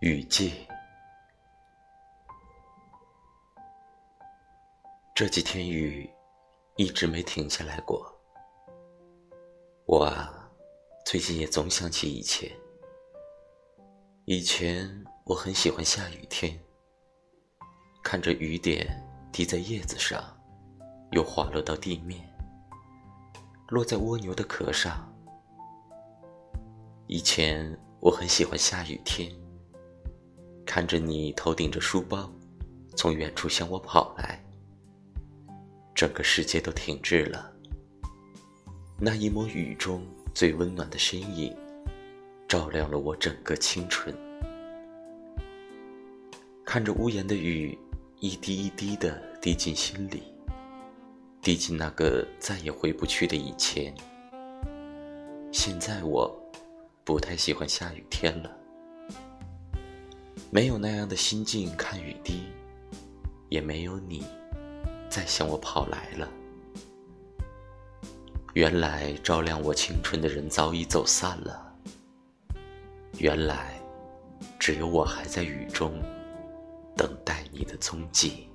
雨季，这几天雨一直没停下来过。我啊，最近也总想起以前。以前我很喜欢下雨天，看着雨点滴在叶子上，又滑落到地面，落在蜗牛的壳上。以前我很喜欢下雨天。看着你头顶着书包，从远处向我跑来，整个世界都停滞了。那一抹雨中最温暖的身影，照亮了我整个青春。看着屋檐的雨，一滴一滴的滴进心里，滴进那个再也回不去的以前。现在我，不太喜欢下雨天了。没有那样的心境看雨滴，也没有你再向我跑来了。原来照亮我青春的人早已走散了。原来只有我还在雨中等待你的踪迹。